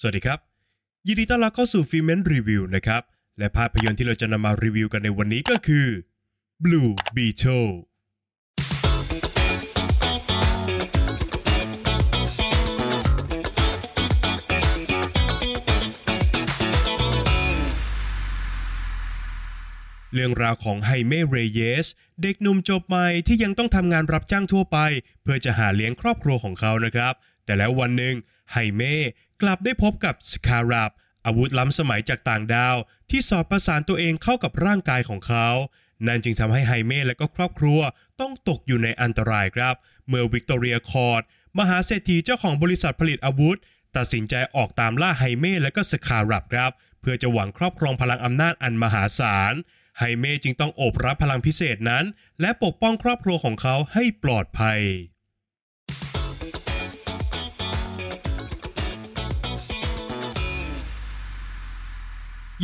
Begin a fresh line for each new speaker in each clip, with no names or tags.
สวัสดีครับ ยินดีต้อนรับเข้าสู่ฟิเมนรีวิวนะครับ และภาพยนตร์ที่เราจะนำมารีวิวกันในวันนี้ก็คือ Blue Beetle เรื่องราวของไฮเม่เรเยส เด็กหนุ่มจบใหม่ที่ยังต้องทำงานรับจ้างทั่วไป เพื่อจะหาเลี้ยงครอบครัวของเขานะครับ แต่แล้ววันหนึ่งไฮเม่ กลับได้พบกับ Scarab อาวุธล้ำสมัยจากต่างดาว ที่สอดประสานตัวเองเข้ากับร่างกายของเขา นั่นจึงทำให้ไฮเม่และก็ครอบครัวต้องตกอยู่ในอันตรายครับ เมื่อวิกตอเรียคอร์ดมหาเศรษฐีเจ้าของบริษัทผลิตอาวุธ ตัดสินใจออกตามล่าไฮเม่และก็ Scarab ครับ เพื่อจะหวังครอบครองพลังอำนาจอันมหาศาลไฮเม่จึงต้องโอบรับพลังพิเศษนั้น และปกป้องครอบครัวของเขาให้ปลอดภัย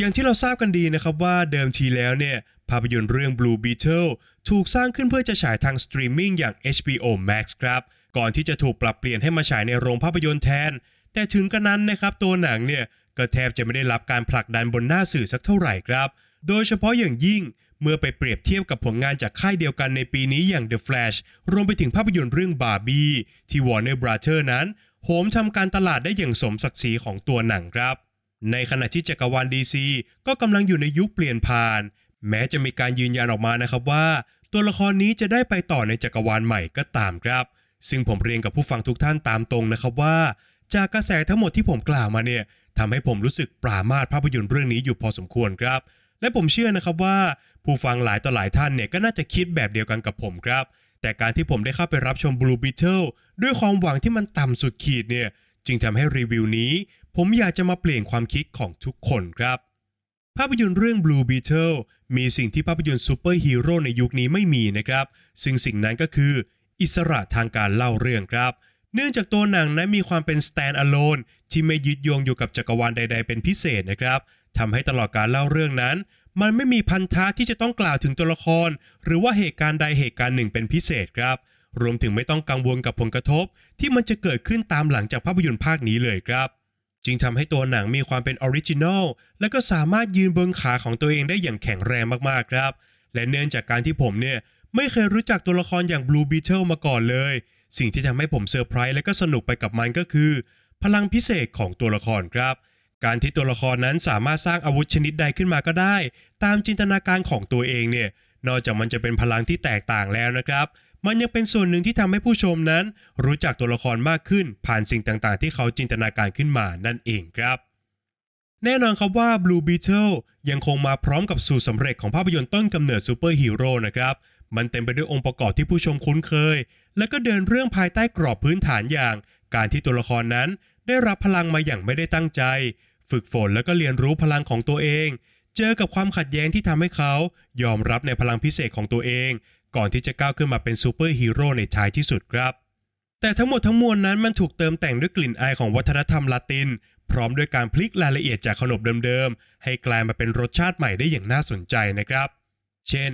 อย่างที่เราทราบกันดีนะครับว่าเดิมทีแล้วเนี่ยภาพยนตร์เรื่อง Blue Beetle ถูกสร้างขึ้นเพื่อจะฉายทางสตรีมมิ่งอย่าง HBO Max ครับก่อนที่จะถูกปรับเปลี่ยนให้มาฉายในโรงภาพยนตร์แทน แต่ถึงกระนั้นนะครับตัวหนังเนี่ยก็แทบจะไม่ได้รับการผลักดันบนหน้าสื่อสักเท่าไหร่ครับ โดยเฉพาะอย่างยิ่งเมื่อไปเปรียบเทียบกับผลงานจากค่ายเดียวกันในปีนี้อย่าง The Flash รวมไปถึงภาพยนตร์เรื่อง Barbie ที่ Warner Brothers นั้นโหมทำการตลาดได้อย่างสมศักดิ์ศรีของตัวหนังครับ ในขณะที่จักรวาล DC ก็กำลังอยู่ในยุคเปลี่ยนผ่าน แม้จะมีการยืนยันออกมานะครับว่า ตัวละครนี้จะได้ไปต่อในจักรวาลใหม่ก็ตามครับ ซึ่งผมเรียนกับผู้ฟังทุกท่านตามตรงนะครับว่า จากกระแสทั้งหมดที่ผมกล่าวมาเนี่ยทำให้ผมรู้สึกปรามาสภาพยนตร์เรื่องนี้อยู่พอสมควรครับ และผมเชื่อนะครับว่า ผู้ฟังหลายต่อหลายท่านเนี่ยก็น่าจะคิดแบบเดียวกันกับผมครับ แต่การที่ผมได้เข้าไปรับชม Blue Beetle ด้วยความหวังที่มันต่ำสุดขีดเนี่ยจึงทำให้รีวิวนี้ ผมอยากจะมาเปลี่ยนความคิดของทุกคนครับ ภาพยนตร์เรื่อง Blue Beetle มีสิ่งที่ภาพยนตร์ซูเปอร์ฮีโร่ในยุคนี้ไม่มีนะครับ ซึ่งสิ่งนั้นก็คือ อิสระทางการเล่าเรื่องครับ เนื่องจากตัวหนังนั้นมีความเป็น stand alone ที่ไม่ยึดโยงอยู่กับจักรวาลใด ๆ เป็นพิเศษนะครับทำให้ตลอดการเล่าเรื่องนั้น มันไม่มีพันธะที่จะต้องกล่าวถึงตัวละคร หรือว่าเหตุการณ์ใดเหตุการณ์หนึ่งเป็นพิเศษครับรวมถึงไม่ต้องกังวลกับผลกระทบ ที่มันจะเกิดขึ้นตามหลังจากภาพยนตร์ภาคนี้เลยครับ จึงทำให้ตัวหนังมีความเป็น original และก็สามารถยืนบนขาของตัวเองได้อย่างแข็งแรงมากๆครับ และเนื่องจากการที่ผมเนี่ยไม่เคยรู้จักตัวละครอย่าง Blue Beetle มาก่อนเลย สิ่งที่ทำให้ผมเซอร์ไพรส์และก็สนุกไปกับมันก็คือ พลังพิเศษของตัวละครครับ การที่ตัวละครนั้นสามารถสร้างอาวุธชนิดใดขึ้นมาก็ได้ ตามจินตนาการของตัวเองเนี่ยนอกจากมันจะเป็นพลังที่แตกต่างแล้วนะครับ มันยังเป็นส่วนหนึ่งที่ทำให้ผู้ชมนั้น รู้จักตัวละครมากขึ้น ผ่านสิ่งต่างๆ ที่เขาจินตนาการขึ้นมานั่นเองครับ แน่นอนครับว่า Blue Beetle ยังคงมาพร้อมกับสูตรสำเร็จของภาพยนตร์ต้นกำเนิดซูเปอร์ฮีโร่นะครับ มันเต็มไปด้วยองค์ประกอบที่ผู้ชมคุ้นเคย และก็เดินเรื่องภายใต้กรอบพื้นฐานอย่าง การที่ตัวละครนั้น ได้รับพลังมาอย่างไม่ได้ตั้งใจ ฝึกฝนแล้วก็เรียนรู้พลังของตัวเองเจอกับความขัดแย้งที่ทำให้เขายอมรับในพลังพิเศษของตัวเอง ก่อนที่จะก้าวขึ้นมาเป็นซูเปอร์ฮีโร่ในท้ายที่สุดครับ แต่ทั้งหมดทั้งมวลนั้นมันถูกเติมแต่งด้วยกลิ่นอายของวัฒนธรรมละติน พร้อมด้วยการพลิกรายละเอียดจากขนบเดิมๆ ให้กลายมาเป็นรสชาติใหม่ได้อย่างน่าสนใจนะครับ เช่น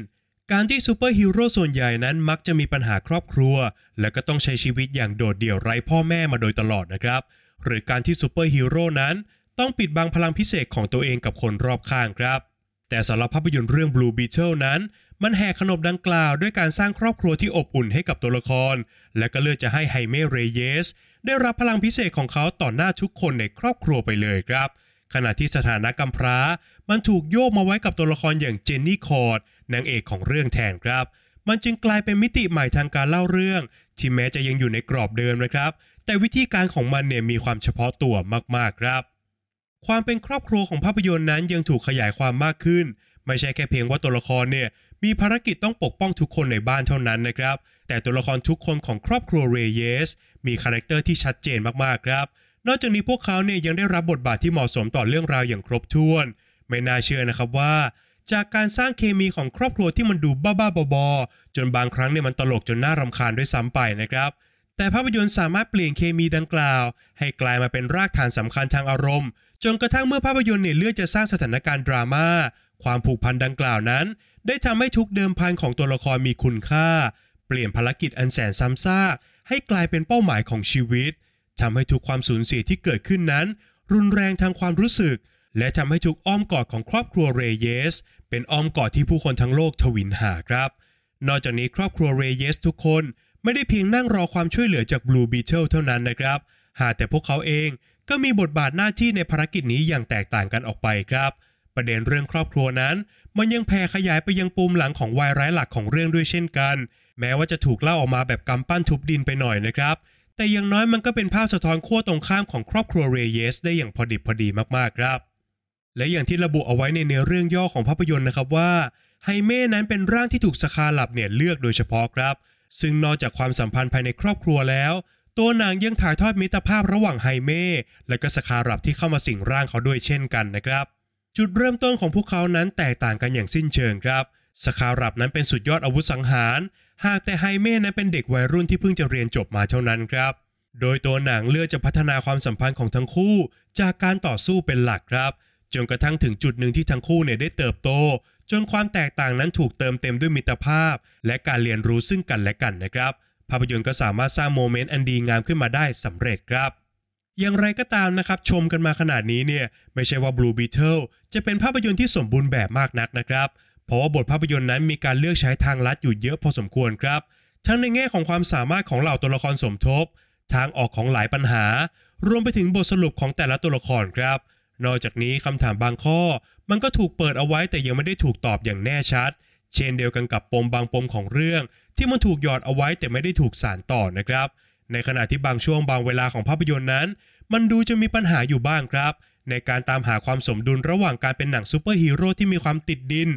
การที่ซูเปอร์ฮีโร่ส่วนใหญ่นั้นมักจะมีปัญหาครอบครัว และก็ต้องใช้ชีวิตอย่างโดดเดี่ยวไร้พ่อแม่มาโดยตลอดนะครับ หรือการที่ซูเปอร์ฮีโร่นั้น ต้องปิดบังพลังพิเศษของตัวเองกับคนรอบข้างครับ แต่สำหรับภาพยนตร์เรื่อง Blue Beetle นั้น มันแหกขนบดังกล่าวด้วยการสร้างครอบครัวที่อบอุ่นให้กับตัวละคร และก็เลือกจะให้ไฮเมเรเยส ได้รับพลังพิเศษของเขาต่อหน้าทุกคนในครอบครัวไปเลยครับ ขณะที่สถานะกำพร้า มันถูกโยกมาไว้กับตัวละครอย่างเจนนี่คอร์ดนางเอกของเรื่องแทนครับ มันจึงกลายเป็นมิติใหม่ทางการเล่าเรื่อง ที่แม้จะยังอยู่ในกรอบเดิมนะครับ แต่วิธีการของมันเนี่ยมีความเฉพาะตัวมากๆครับ ความเป็นครอบครัวของภาพยนตร์นั้นยังถูกขยายความมากขึ้น ไม่ใช่แค่เพียงว่าตัวละครเนี่ยมีภารกิจต้องปกป้องทุกคนในบ้านเท่านั้นนะครับ แต่ตัวละครทุกคนของครอบครัวเรเยส มี character ที่ชัดเจนมากๆครับ นอกจากนี้พวกเขาเนี่ยยังได้รับบทบาทที่เหมาะสมต่อเรื่องราวอย่างครบถ้วน ไม่น่าเชื่อนะครับว่า จากการสร้างเคมีของครอบครัวที่มันดูบ้าๆบอๆจนบางครั้งเนี่ยมันตลกจนน่ารำคาญด้วยซ้ำไปนะครับแต่ภาพยนตร์สามารถเปลี่ยนเคมีดังกล่าว ให้กลายมาเป็นรากฐานสำคัญทางอารมณ์ จนกระทั่งเมื่อภาพยนตร์เนี่ยเลือกจะสร้างสถานการณ์ดราม่าความผูกพันดังกล่าวนั้น ได้ทำให้ทุกเดิมพันของตัวละครมีคุณค่า เปลี่ยนภารกิจอันแสนซ้ำซากให้กลายเป็นเป้าหมายของชีวิตทำให้ทุกความสูญเสียที่เกิดขึ้นนั้น รุนแรงทางความรู้สึก และทำให้ทุกอ้อมกอดของครอบครัวเรเยส เป็นอ้อมกอดที่ผู้คนทั้งโลกทวินหาครับ นอกจากนี้ครอบครัวเรเยสทุกคนไม่ได้เพียงนั่งรอความช่วยเหลือจาก Blue Beetle เท่านั้นนะครับ หากแต่พวกเขาเอง ก็มีบทบาทหน้าที่ในภารกิจนี้อย่างแตกต่างกันออกไปครับ ประเด็นเรื่องครอบครัวนั้น มันยังแผ่ขยายไปยังปุ่มหลังของวายร้ายหลักของเรื่องด้วยเช่นกัน แม้ว่าจะถูกเล่าออกมาแบบกำปั้นทุบดินไปหน่อยนะครับ แต่อยังน้อยมันก็เป็นภาพสะท้อนขั้วตรงข้ามของครอบครัวเรเยส ได้อย่างพอดิบพอดีมากๆครับ และอย่างที่ระบุเอาไว้ในเนื้อเรื่องย่อของภาพยนตร์นะครับว่าไฮเม่นั้นเป็นร่างที่ถูกสคาลับเนี่ยเลือกโดยเฉพาะครับ ซึ่งนอกจากความสัมพันธ์ภายในครอบครัวแล้ว ตัวนางยังถ่ายทอดมิตรภาพระหว่างไฮเม่และก็สคารับที่เข้ามาสิงร่างเขาด้วยเช่นกันนะครับ จุดเริ่มต้นของพวกเขานั้นแตกต่างกันอย่างสิ้นเชิงครับสคารับนั้นเป็นสุดยอดอาวุธสังหาร หากแต่ไฮเม่นั้นเป็นเด็กวัยรุ่นที่เพิ่งจะเรียนจบมาเท่านั้นครับ โดยตัวหนังเลือกจะพัฒนาความสัมพันธ์ของทั้งคู่ จากการต่อสู้เป็นหลักครับ จนกระทั่งถึงจุดหนึ่งที่ทั้งคู่เนี่ยได้เติบโต จนความแตกต่างนั้นถูกเติมเต็มด้วยมิตรภาพ และการเรียนรู้ซึ่งกันและกันนะครับ ภาพยนตร์ก็สามารถสร้างโมเมนต์อันดีงามขึ้นมาได้สำเร็จครับ อย่างไรก็ตามนะครับ ชมกันมาขนาดนี้เนี่ยไม่ใช่ว่า Blue Beetle จะเป็นภาพยนตร์ที่สมบูรณ์แบบมากนักนะครับ เพราะว่าบทภาพยนตร์นั้นมีการเลือกใช้ทางลัดอยู่เยอะพอสมควรครับ ทั้งในแง่ของความสามารถของเหล่าตัวละครสมทบ ทางออกของหลายปัญหา รวมไปถึงบทสรุปของแต่ละตัวละครครับ นอกจากนี้คำถามบางข้อ มันก็ถูกเปิดเอาไว้แต่ยังไม่ได้ถูกตอบอย่างแน่ชัด เช่นเดียวกันกับปมบางปมของเรื่อง ที่มันถูกหยอดเอาไว้แต่ไม่ได้ถูกสานต่อนะครับ ในขณะที่บางช่วงบางเวลาของภาพยนตร์นั้น มันดูจะมีปัญหาอยู่บ้างครับ ในการตามหาความสมดุลระหว่างการเป็นหนังซูเปอร์ฮีโร่ที่มีความติดดิน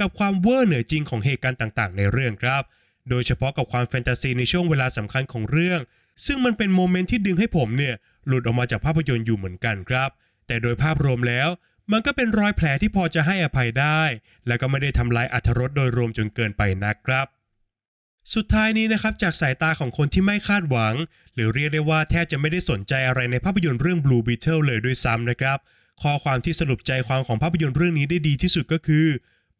กับความเวอร์เหนือจริงของเหตุการณ์ต่างๆ ในเรื่องครับ โดยเฉพาะกับความแฟนตาซีในช่วงเวลาสำคัญของเรื่อง ซึ่งมันเป็น moment ที่ดึงให้ผมเนี่ยหลุดออกมาจากภาพยนตร์อยู่เหมือนกันครับ แต่โดยภาพรวมแล้วมันก็เป็นรอยแผลที่พอจะให้อภัยได้ และก็ไม่ได้ทำลายอรรถรสโดยรวมจนเกินไปนักครับ สุดท้ายนี้นะครับจากสายตาของคนที่ไม่คาดหวัง หรือเรียกได้ว่าแทบจะไม่ได้สนใจอะไรในภาพยนตร์เรื่อง Blue Beetle เลยด้วยซ้ำนะครับ ข้อความที่สรุปใจความของภาพยนตร์เรื่องนี้ได้ดีที่สุดก็คือ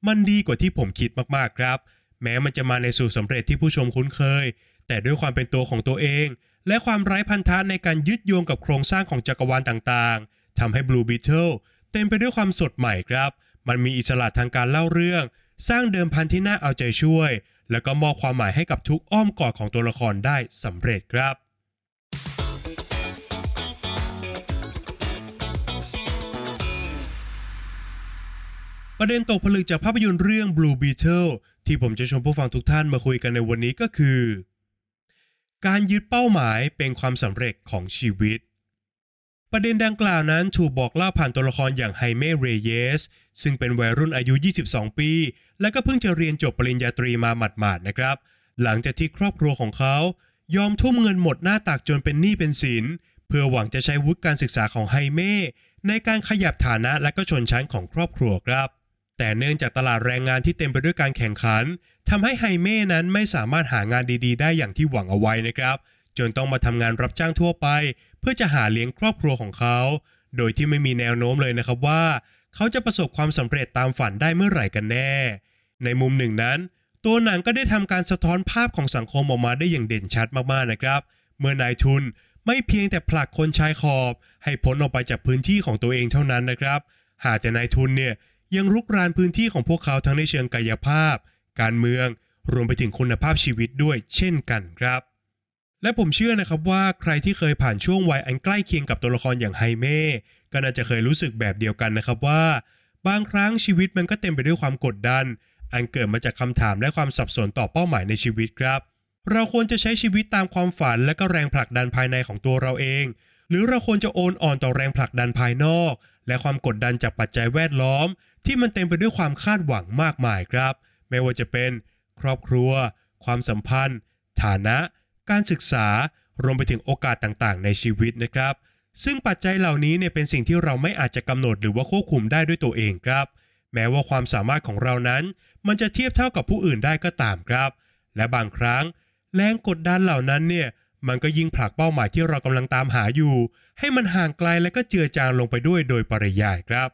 มันดีกว่าที่ผมคิดมากๆครับ แม้มันจะมาในสู่สำเร็จที่ผู้ชมคุ้นเคย แต่ด้วยความเป็นตัวของตัวเอง และความไร้พันธะในการยึดโยงกับโครงสร้างของจักรวาลต่างๆทำให้ Blue Beetle เต็มไปด้วยความสดใหม่ครับ มันมีอิสระทางการเล่าเรื่อง สร้างเดิมพันที่น่าเอาใจช่วย แล้วก็มอบความหมายให้กับทุกอ้อมกอดของตัวละครได้สำเร็จครับประเด็นตกผลึกจากภาพยนตร์เรื่อง Blue Beetle ที่ผมจะชวนผู้ฟังทุกท่านมาคุยกันในวันนี้ก็คือ การยึดเป้าหมายเป็นความสำเร็จของชีวิต ประเด็นดังกล่าวนั้นถูกบอกเล่าผ่านตัวละครอย่างไฮเมเรเยส ซึ่งเป็นวัยรุ่นอายุ 22 ปี และก็เพิ่งจะเรียนจบปริญญาตรีมาหมาดๆนะครับ หลังจากที่ครอบครัวของเขา ยอมทุ่มเงินหมดหน้าตักจนเป็นหนี้เป็นสิน เพื่อหวังจะใช้วุฒิการศึกษาของไฮเม่ในการขยับฐานะและก็ชนชั้นของครอบครัวครับ แต่เนื่องจากตลาดแรงงานที่เต็มไปด้วยการแข่งขันทำให้ไฮเม่นั้นไม่สามารถหางานดีๆ ได้อย่างที่หวังเอาไว้นะครับ จนต้องมาทำงานรับจ้างทั่วไป เพื่อจะหาเลี้ยงครอบครัวของเขา โดยที่ไม่มีแนวโน้มเลยนะครับว่า เขาจะประสบความสำเร็จตามฝันได้เมื่อไหร่กันแน่ ในมุมหนึ่งนั้น ตัวหนังก็ได้ทำการสะท้อนภาพของสังคมออกมาได้อย่างเด่นชัดมากๆนะครับ เมื่อนายทุนไม่เพียงแต่ผลักคนชายขอบ ให้พ้นออกไปจากพื้นที่ของตัวเองเท่านั้นนะครับ หากแต่นายทุนเนี่ยยังรุกรานพื้นที่ของพวกเขาทั้งในเชิงกายภาพ การเมือง รวมไปถึงคุณภาพชีวิตด้วยเช่นกันครับ และผมเชื่อนะครับว่าใครที่เคยผ่านช่วงวัยอันใกล้เคียงกับตัวละครอย่างไฮเม่ก็น่าจะเคยรู้สึกแบบเดียวกันนะครับว่า บางครั้งชีวิตมันก็เต็มไปด้วยความกดดัน อันเกิดมาจากคำถามและความสับสนต่อเป้าหมายในชีวิตครับ เราควรจะใช้ชีวิตตามความฝันและก็แรงผลักดันภายในของตัวเราเอง หรือเราควรจะโอนอ่อนต่อแรงผลักดันภายนอก และความกดดันจากปัจจัยแวดล้อม ที่มันเต็มไปด้วยความคาดหวังมากมายครับ ไม่ว่าจะเป็นครอบครัว ความสัมพันธ์ ฐานะ การศึกษารวมไปถึงโอกาสต่างๆ ในชีวิตนะครับ ซึ่งปัจจัยเหล่านี้เนี่ยเป็นสิ่งที่เราไม่อาจจะกำหนดหรือว่าควบคุมได้ด้วยตัวเองครับ แม้ว่าความสามารถของเรานั้น มันจะเทียบเท่ากับผู้อื่นได้ก็ตามครับ และบางครั้ง แรงกดดันเหล่านั้นเนี่ยมันก็ยิ่งผลักเป้าหมายที่เรากำลังตามหาอยู่ ให้มันห่างไกลและก็เจือจางลงไปด้วยโดยปริยายครับ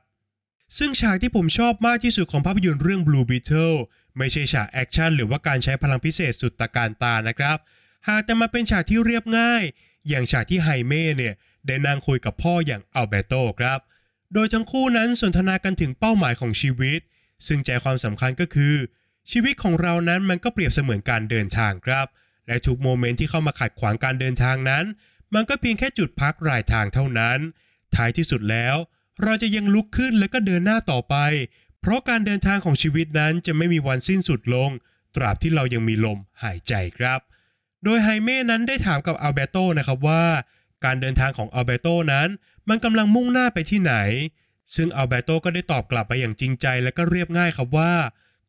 ซึ่งฉากที่ผมชอบมากที่สุดของภาพยนตร์เรื่อง Blue Beetle ไม่ใช่ฉากแอคชั่นหรือว่าการใช้พลังพิเศษสุดตะการตานะครับ หากแต่มาเป็นฉากที่เรียบง่าย อย่างฉากที่ไฮเม่เนี่ยได้นั่งคุยกับพ่ออย่างอัลเบโตครับ โดยทั้งคู่นั้นสนทนากันถึงเป้าหมายของชีวิต ซึ่งใจความสำคัญก็คือ ชีวิตของเรานั้นมันก็เปรียบเสมือนการเดินทางครับ และทุกโมเมนต์ที่เข้ามาขัดขวางการเดินทางนั้น มันก็เพียงแค่จุดพักรายทางเท่านั้น ท้ายที่สุดแล้ว เราจะยังลุกขึ้นและก็เดินหน้าต่อไป เพราะการเดินทางของชีวิตนั้นจะไม่มีวันสิ้นสุดลง ตราบที่เรายังมีลมหายใจครับ โดยไฮเม่นั้นได้ถามกับอัลเบโตนะครับว่า การเดินทางของอัลเบโตนั้น มันกำลังมุ่งหน้าไปที่ไหน ซึ่งอัลเบโตก็ได้ตอบกลับไปอย่างจริงใจและก็เรียบง่ายครับว่า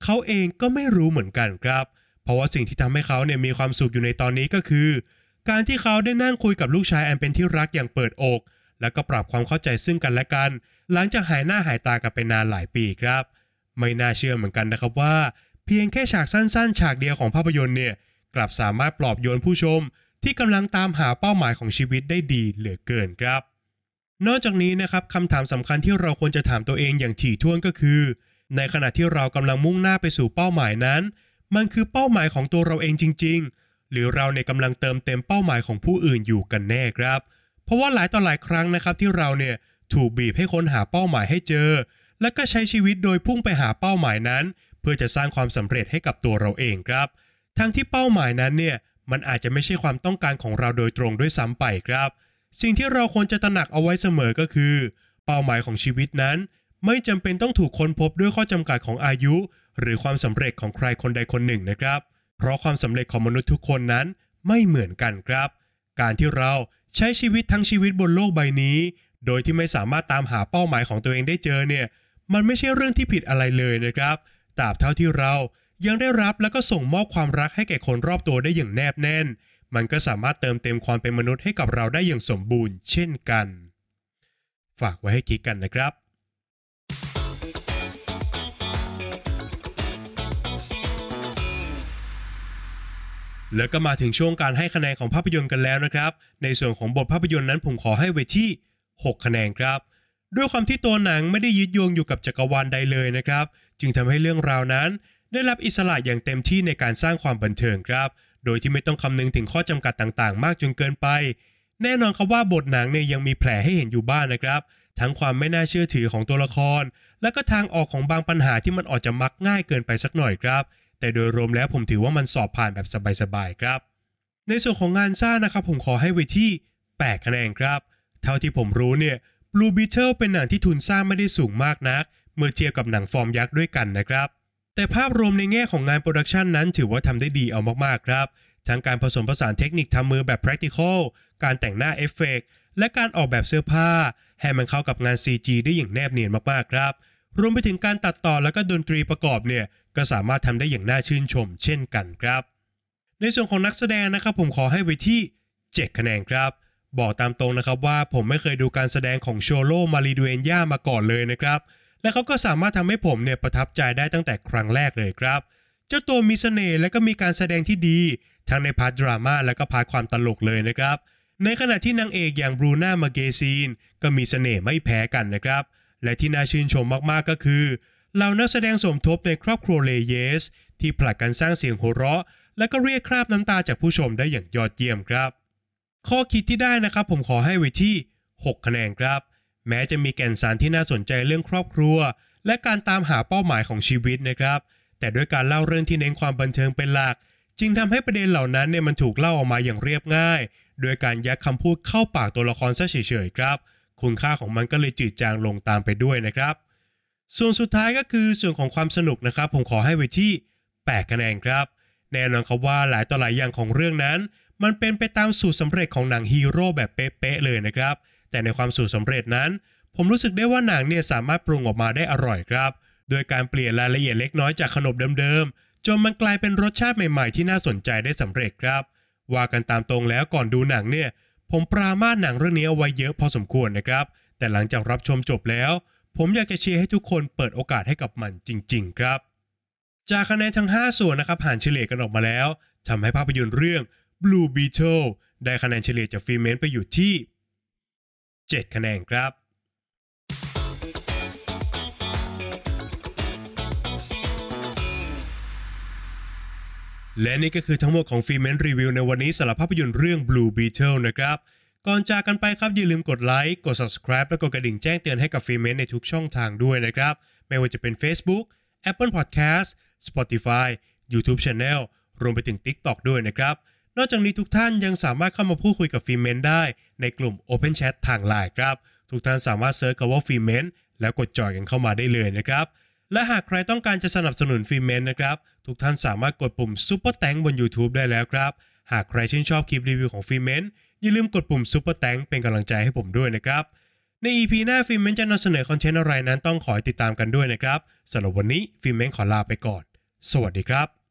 เขาเองก็ไม่รู้เหมือนกันครับ เพราะว่าสิ่งที่ทำให้เขาเนี่ยมีความสุขอยู่ในตอนนี้ก็คือ การที่เขาได้นั่งคุยกับลูกชายอันเป็นที่รักอย่างเปิดอก แล้วก็ปรับความเข้าใจซึ่งกันและกัน หลังจากหายหน้าหายตากันไปนานหลายปีครับ ไม่น่าเชื่อเหมือนกันนะครับว่า เพียงแค่ฉากสั้นๆ ฉากเดียวของภาพยนตร์เนี่ยกลับสามารถปลอบโยนผู้ชม ที่กำลังตามหาเป้าหมายของชีวิตได้ดีเหลือเกินครับ นอกจากนี้นะครับคำถามสำคัญที่เราควรจะถามตัวเองอย่างถี่ถ้วนก็คือ ในขณะที่เรากำลังมุ่งหน้าไปสู่เป้าหมายนั้น มันคือเป้าหมายของตัวเราเองจริง ๆ หรือเราเนี่ยกำลังเติมเต็มเป้าหมายของผู้อื่นอยู่กันแน่ครับ เพราะว่าหลายต่อหลายครั้งนะครับที่เราเนี่ยถูกบีบให้ค้นหาเป้าหมายให้เจอ และก็ใช้ชีวิตโดยพุ่งไปหาเป้าหมายนั้น เพื่อจะสร้างความสำเร็จให้กับตัวเราเองครับ ทั้งที่เป้าหมายนั้นเนี่ยมันอาจจะไม่ใช่ความต้องการของเราโดยตรงด้วยซ้ำไปครับ สิ่งที่เราควรจะตระหนักเอาไว้เสมอก็คือ เป้าหมายของชีวิตนั้น ไม่จำเป็นต้องถูกค้นพบด้วยข้อจำกัดของอายุ หรือความสำเร็จของใครคนใดคนหนึ่งนะครับ เพราะความสำเร็จของมนุษย์ทุกคนนั้นไม่เหมือนกันครับ การที่เราใช้ชีวิตทั้งชีวิตบนโลกใบนี้ โดยที่ไม่สามารถตามหาเป้าหมายของตัวเองได้เจอเนี่ย มันไม่ใช่เรื่องที่ผิดอะไรเลยนะครับตราบเท่าที่เรายังได้รับแล้วก็ส่งมอบความรักให้แก่คนรอบตัวได้อย่างแนบแน่น มันก็สามารถเติมเต็มความเป็นมนุษย์ให้กับเราได้อย่างสมบูรณ์เช่นกัน ฝากไว้ให้คิดกันนะครับแล้วก็มาถึงช่วงการให้คะแนนของภาพยนตร์กันแล้วนะครับ ในส่วนของบทภาพยนตร์นั้นผมขอให้ไว้ที่ 6 คะแนนครับ ด้วยความที่ตัวหนังไม่ได้ยึดโยงอยู่กับจักรวาลใดเลยนะครับ จึงทำให้เรื่องราวนั้น ได้รับอิสระอย่างเต็มที่ในการสร้างความบันเทิงครับ โดยที่ไม่ต้องคำนึงถึงข้อจำกัดต่างๆ มากจนเกินไป แน่นอนครับว่าบทหนังเนี่ยยังมีแผลให้เห็นอยู่บ้างนะครับ ทั้งความไม่น่าเชื่อถือของตัวละคร และก็ทางออกของบางปัญหาที่มันออกจะมักง่ายเกินไปสักหน่อยครับ แต่โดยรวมแล้วผมถือว่ามันสอบผ่านแบบสบายๆครับ ในส่วนของงานสร้างนะครับผมขอให้ไว้ที่8คะแนนครับ เท่าที่ผมรู้เนี่ย Blue Beetle เป็นหนังที่ทุนสร้างไม่ได้สูงมากนัก เมื่อเทียบกับหนังฟอร์มยักษ์ด้วยกันนะครับ แต่ภาพรวมในแง่ของงานโปรดักชันนั้นถือว่าทำได้ดีเอามากๆครับ ทั้งการผสมผสานเทคนิคทำมือแบบ practical การแต่งหน้าเอฟเฟกต์และการออกแบบเสื้อผ้า ให้มันเข้ากับงาน CG ได้อย่างแนบเนียนมากๆครับ รวมไปถึงการตัดต่อแล้วก็ดนตรีประกอบเนี่ยก็สามารถทำได้อย่างน่าชื่นชม เช่นกันครับ ในส่วนของนักแสดงนะครับผมขอให้ไว้ที่ 7 คะแนนครับ บอกตามตรงนะครับว่าผมไม่เคยดูการแสดงของโชโลมาริดูเอนญ่ามาก่อนเลยนะครับ และเขาก็สามารถทำให้ผมเนี่ยประทับใจได้ตั้งแต่ครั้งแรกเลยครับ เจ้าตัวมีเสน่ห์และก็มีการแสดงที่ดี ทั้งใน part ดราม่าและก็ part ความตลกเลยนะครับ ในขณะที่นางเอกอย่างบรูน่ามาร์เกซีนก็มีเสน่ห์ไม่แพ้กันนะครับ และที่น่าชื่นชมมากๆก็คือเหล่านักแสดงสมทบในครอบครัวเรเยส ที่ผลัดกันสร้างเสียงโหเราะ และก็เรียกคราบน้ำตาจากผู้ชมได้อย่างยอดเยี่ยมครับ ข้อคิดที่ได้นะครับผมขอให้ไว้ที่ 6 คะแนนครับ แม้จะมีแก่นสารที่น่าสนใจเรื่องครอบครัว และการตามหาเป้าหมายของชีวิตนะครับ แต่ด้วยการเล่าเรื่องที่เน้นความบันเทิงเป็นหลัก จึงทำให้ประเด็นเหล่านั้นเนี่ยมันถูกเล่าออกมาอย่างเรียบง่าย โดยการยัดคำพูดเข้าปากตัวละครซะเฉยๆครับ คุณค่าของมันก็เลยจืดจางลงตามไปด้วยนะครับ ส่วนสุดท้ายก็คือส่วนของความสนุกนะครับ ผมขอให้ไว้ที่8คะแนนครับ แน่นอนครับว่าหลายต่อหลายอย่างของเรื่องนั้น มันเป็นไปตามสูตรสำเร็จของหนังฮีโร่แบบเป๊ะๆเลยนะครับ แต่ในความสูตรสำเร็จนั้น ผมรู้สึกได้ว่าหนังเนี่ยสามารถปรุงออกมาได้อร่อยครับ โดยการเปลี่ยนรายละเอียดเล็กน้อยจากขนมเดิมๆจนมันกลายเป็นรสชาติใหม่ๆที่น่าสนใจได้สำเร็จครับ ว่ากันตามตรงแล้วก่อนดูหนังเนี่ย ผมปรามาสหนังเรื่องนี้เอาไว้เยอะพอสมควรนะครับ แต่หลังจากรับชมจบแล้ว ผมอยากจะเชียร์ให้ทุกคนเปิดโอกาสให้กับมันจริง ๆ ครับ จากคะแนนทั้ง 5 ส่วนนะครับผ่านเฉลี่ยกันออกมาแล้วทำให้ภาพยนตร์เรื่อง Blue Beetle ได้คะแนนเฉลี่ยจากฟิเมนไปอยู่ที่ 7 คะแนนครับและนี่ก็คือทั้งหมดของฟิเมนรีวิวในวันนี้สำหรับภาพยนตร์เรื่อง Blue Beetle นะครับ ก่อนจากกันไปครับอย่าลืมกดไลค์กด subscribe และกดกระดิ่งแจ้งเตือนให้กับ Filmment ในทุกช่องทางด้วยนะครับ ไม่ว่าจะเป็น Facebook Apple Podcast Spotify YouTube Channel รวมไปถึง TikTok ด้วยนะครับ นอกจากนี้ทุกท่านยังสามารถเข้ามาพูดคุยกับ Filmment ได้ ในกลุ่ม Open Chat ทางไลน์ครับ ทุกท่านสามารถ search คำว่า Filmment แล้วกดจอยกันเข้ามาได้เลยนะครับ และหากใครต้องการจะสนับสนุน Filmment นะครับ ทุกท่านสามารถกดปุ่ม Super Thank บน YouTube ได้แล้วครับ หากใครชื่นชอบคลิปรีวิวของ Filmment อย่าลืมกดปุ่ม Super Thank เป็นกำลังใจให้ผมด้วยนะครับใน EP หน้า Filmment จะนำเสนอ content อะไรนั้นต้องขอติดตามกันด้วยนะครับสำหรับวันนี้ Filmment ขอลาไปก่อน สวัสดีครับ